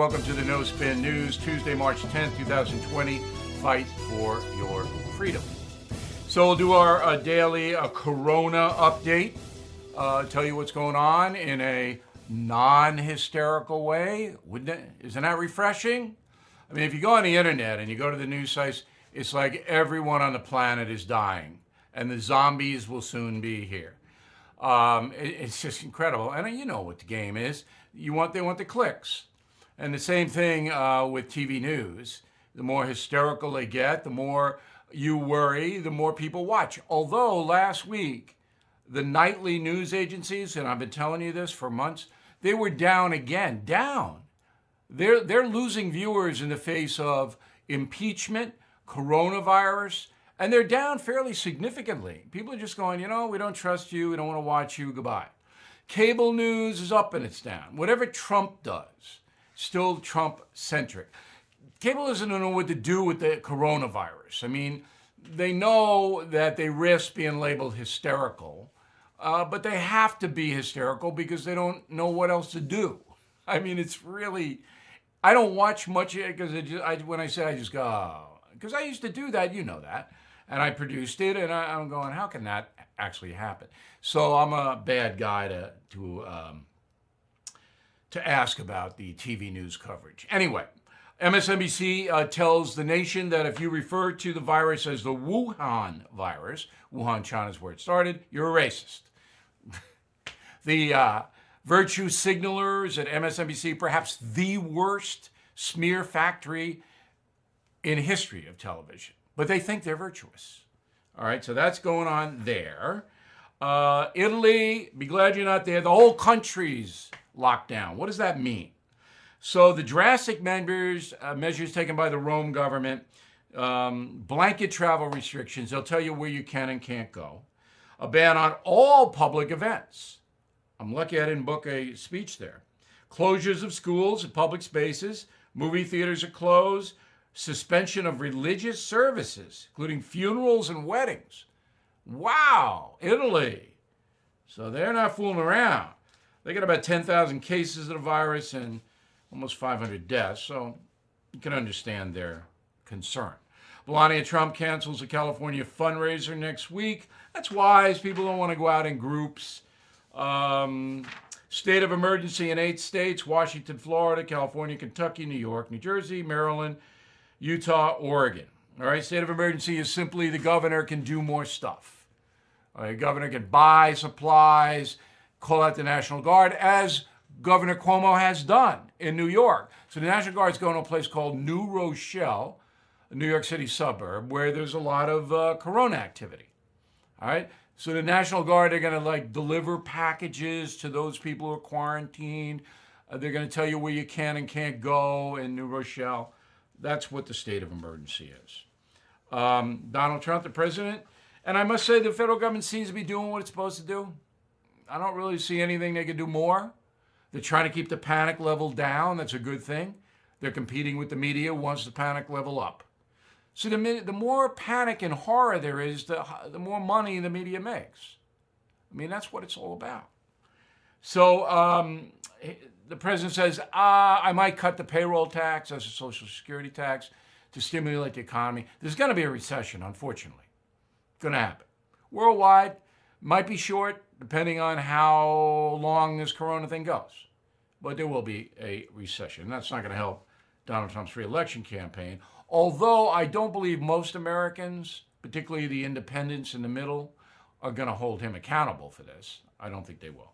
Welcome to the No Spin News, Tuesday, March 10th, 2020. Fight for your freedom. So we'll do our uh, daily uh, Corona update. Uh, tell you what's going on in a non-hysterical way. Wouldn't it? Isn't that refreshing? I mean, if you go on the internet and you go to the news sites, it's like everyone on the planet is dying, and the zombies will soon be here. Um, it, it's just incredible, and you know what the game is. You want they want the clicks, and the same thing uh, with TV news. The more hysterical they get, the more you worry, the more people watch. Although last week, the nightly news agencies, and I've been telling you this for months, they were down again, down. They're, they're losing viewers in the face of impeachment, coronavirus, and they're down fairly significantly. People are just going, you know, we don't trust you, we don't want to watch you, goodbye. Cable news is up and it's down. Whatever Trump does, still Trump centric cable doesn't know what to do with the coronavirus. I mean, they know that they risk being labeled hysterical, uh, but they have to be hysterical because they don't know what else to do. I mean, it's really. I don't watch much of it because when I say I just go because oh. I used to do that, you know that, and I produced it, and I, am going, how can that actually happen? So I'm a bad guy to to um, to ask about the TV news coverage. Anyway, MSNBC uh, tells the nation that if you refer to the virus as the Wuhan virus, Wuhan, China is where it started, you're a racist. the uh, virtue signalers at MSNBC, perhaps the worst smear factory in history of television, but they think they're virtuous. All right, so that's going on there. Uh, Italy, be glad you're not there. The whole country's locked down. What does that mean? So the drastic measures, uh, measures taken by the Rome government, um, blanket travel restrictions, they'll tell you where you can and can't go, a ban on all public events. I'm lucky I didn't book a speech there. Closures of schools and public spaces, movie theaters are closed, suspension of religious services, including funerals and weddings. Wow, Italy. So they're not fooling around. They got about 10,000 cases of the virus and almost 500 deaths, so you can understand their concern. Melania Trump cancels a California fundraiser next week. That's wise. People don't want to go out in groups. Um, state of emergency in eight states Washington, Florida, California, Kentucky, New York, New Jersey, Maryland, Utah, Oregon. All right, state of emergency is simply the governor can do more stuff. The governor can buy supplies, call out the National Guard, as Governor Cuomo has done in New York. So the National Guard's going to a place called New Rochelle, a New York City suburb, where there's a lot of uh, corona activity. All right. So the National Guard are going to like deliver packages to those people who are quarantined. Uh, they're going to tell you where you can and can't go in New Rochelle. That's what the state of emergency is. Um, Donald Trump, the president, and I must say the federal government seems to be doing what it's supposed to do. I don't really see anything they could do more. They're trying to keep the panic level down. That's a good thing. They're competing with the media wants the panic level up. So the, the more panic and horror there is, the, the more money the media makes. I mean, that's what it's all about. So um, the president says, ah, I might cut the payroll tax as a social security tax to stimulate the economy. There's going to be a recession, unfortunately. It's going to happen. Worldwide, might be short, depending on how long this corona thing goes. But there will be a recession. That's not going to help Donald Trump's reelection campaign. Although I don't believe most Americans, particularly the independents in the middle, are going to hold him accountable for this. I don't think they will.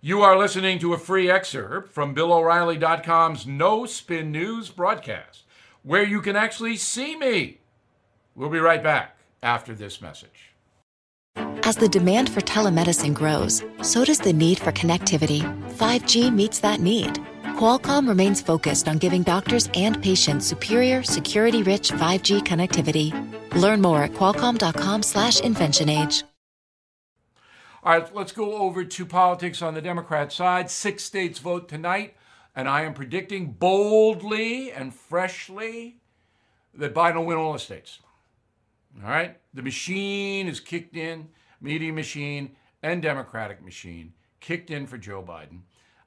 You are listening to a free excerpt from BillO'Reilly.com's No Spin News broadcast, where you can actually see me. We'll be right back after this message. As the demand for telemedicine grows, so does the need for connectivity. 5G meets that need. Qualcomm remains focused on giving doctors and patients superior, security-rich 5G connectivity. Learn more at qualcomm.com/slash inventionage. All right, let's go over to politics on the Democrat side. Six states vote tonight, and I am predicting boldly and freshly that Biden will win all the states. All right, the machine is kicked in media machine and Democratic machine kicked in for Joe Biden.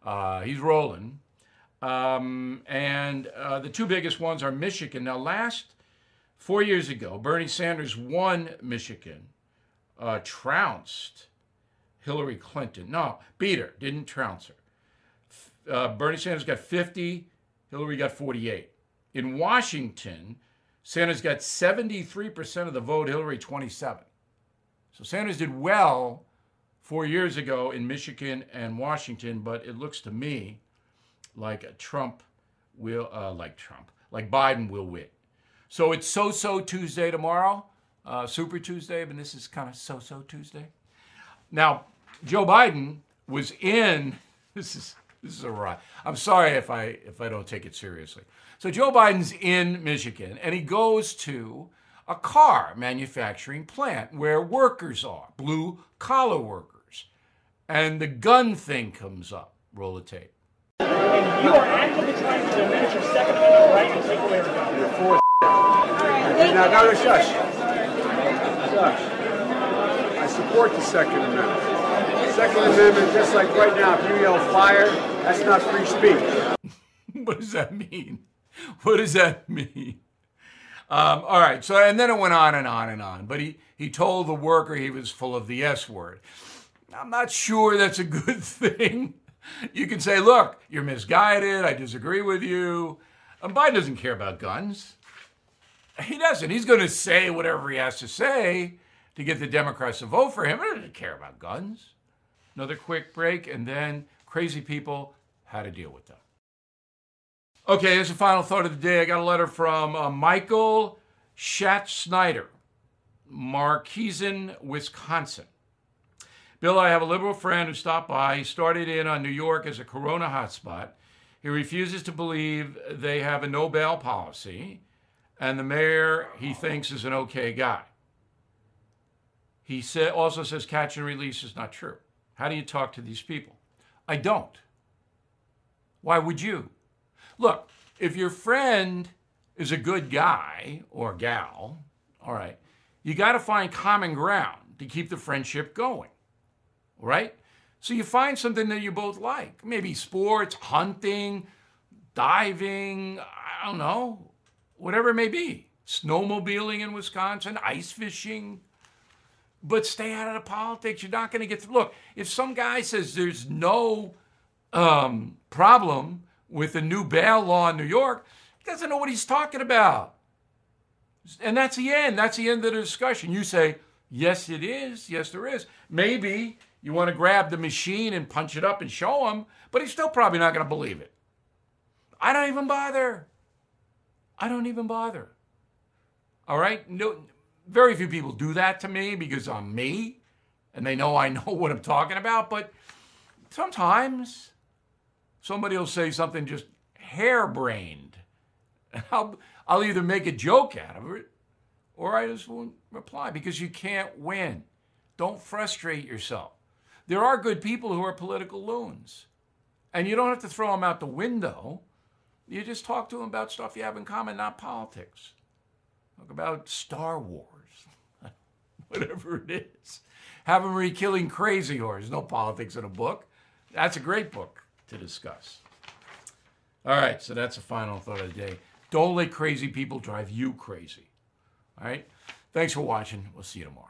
Uh, he's rolling. Um, and uh, the two biggest ones are Michigan. Now, last four years ago, Bernie Sanders won Michigan, uh, trounced Hillary Clinton. No, beat her, didn't trounce her. Uh, Bernie Sanders got 50, Hillary got 48. In Washington, Sanders got 73% of the vote, Hillary 27. So Sanders did well four years ago in Michigan and Washington, but it looks to me like Trump will, uh, like Trump, like Biden will win. So it's so so Tuesday tomorrow, uh, Super Tuesday, but this is kind of so so Tuesday. Now, Joe Biden was in. This is this is a ride. I'm sorry if I if I don't take it seriously. So Joe Biden's in Michigan, and he goes to a car manufacturing plant where workers are, blue collar workers, and the gun thing comes up. Roll the tape. And you are actively trying to diminish your Second Amendment right to take away our gun. You're for Now, now, no, shush. Shush. I support the Second Amendment. Second Amendment, just like right now, if you yell fire, that's not free speech. what does that mean? What does that mean? Um, all right. So, and then it went on and on and on. But he, he told the worker he was full of the S word. I'm not sure that's a good thing. You can say, look, you're misguided. I disagree with you. And Biden doesn't care about guns. He doesn't. He's going to say whatever he has to say to get the Democrats to vote for him. He doesn't care about guns. Another quick break, and then crazy people, how to deal with them. Okay, here's a final thought of the day. I got a letter from uh, Michael Schatz-Snyder, Marquezan, Wisconsin. Bill, I have a liberal friend who stopped by. He started in on New York as a corona hotspot. He refuses to believe they have a no bail policy, and the mayor he thinks is an okay guy. He sa- also says catch and release is not true. How do you talk to these people? I don't. Why would you? Look, if your friend is a good guy or gal, all right, you got to find common ground to keep the friendship going, right? So you find something that you both like, maybe sports, hunting, diving, I don't know, whatever it may be, snowmobiling in Wisconsin, ice fishing. But stay out of the politics. You're not going to get through. Look, if some guy says there's no um, problem with the new bail law in New York, he doesn't know what he's talking about. And that's the end. That's the end of the discussion. You say, yes, it is. Yes, there is. Maybe you want to grab the machine and punch it up and show him, but he's still probably not going to believe it. I don't even bother. I don't even bother. All right? No, very few people do that to me because I'm me and they know I know what I'm talking about, but sometimes somebody will say something just harebrained. I'll, I'll either make a joke out of it or I just won't reply because you can't win. Don't frustrate yourself. There are good people who are political loons. And you don't have to throw them out the window. You just talk to them about stuff you have in common, not politics. Talk about Star Wars, whatever it is. Have them read Killing Crazy Horse. No politics in a book. That's a great book to discuss. All right, so that's the final thought of the day. Don't let crazy people drive you crazy. All right? Thanks for watching. We'll see you tomorrow.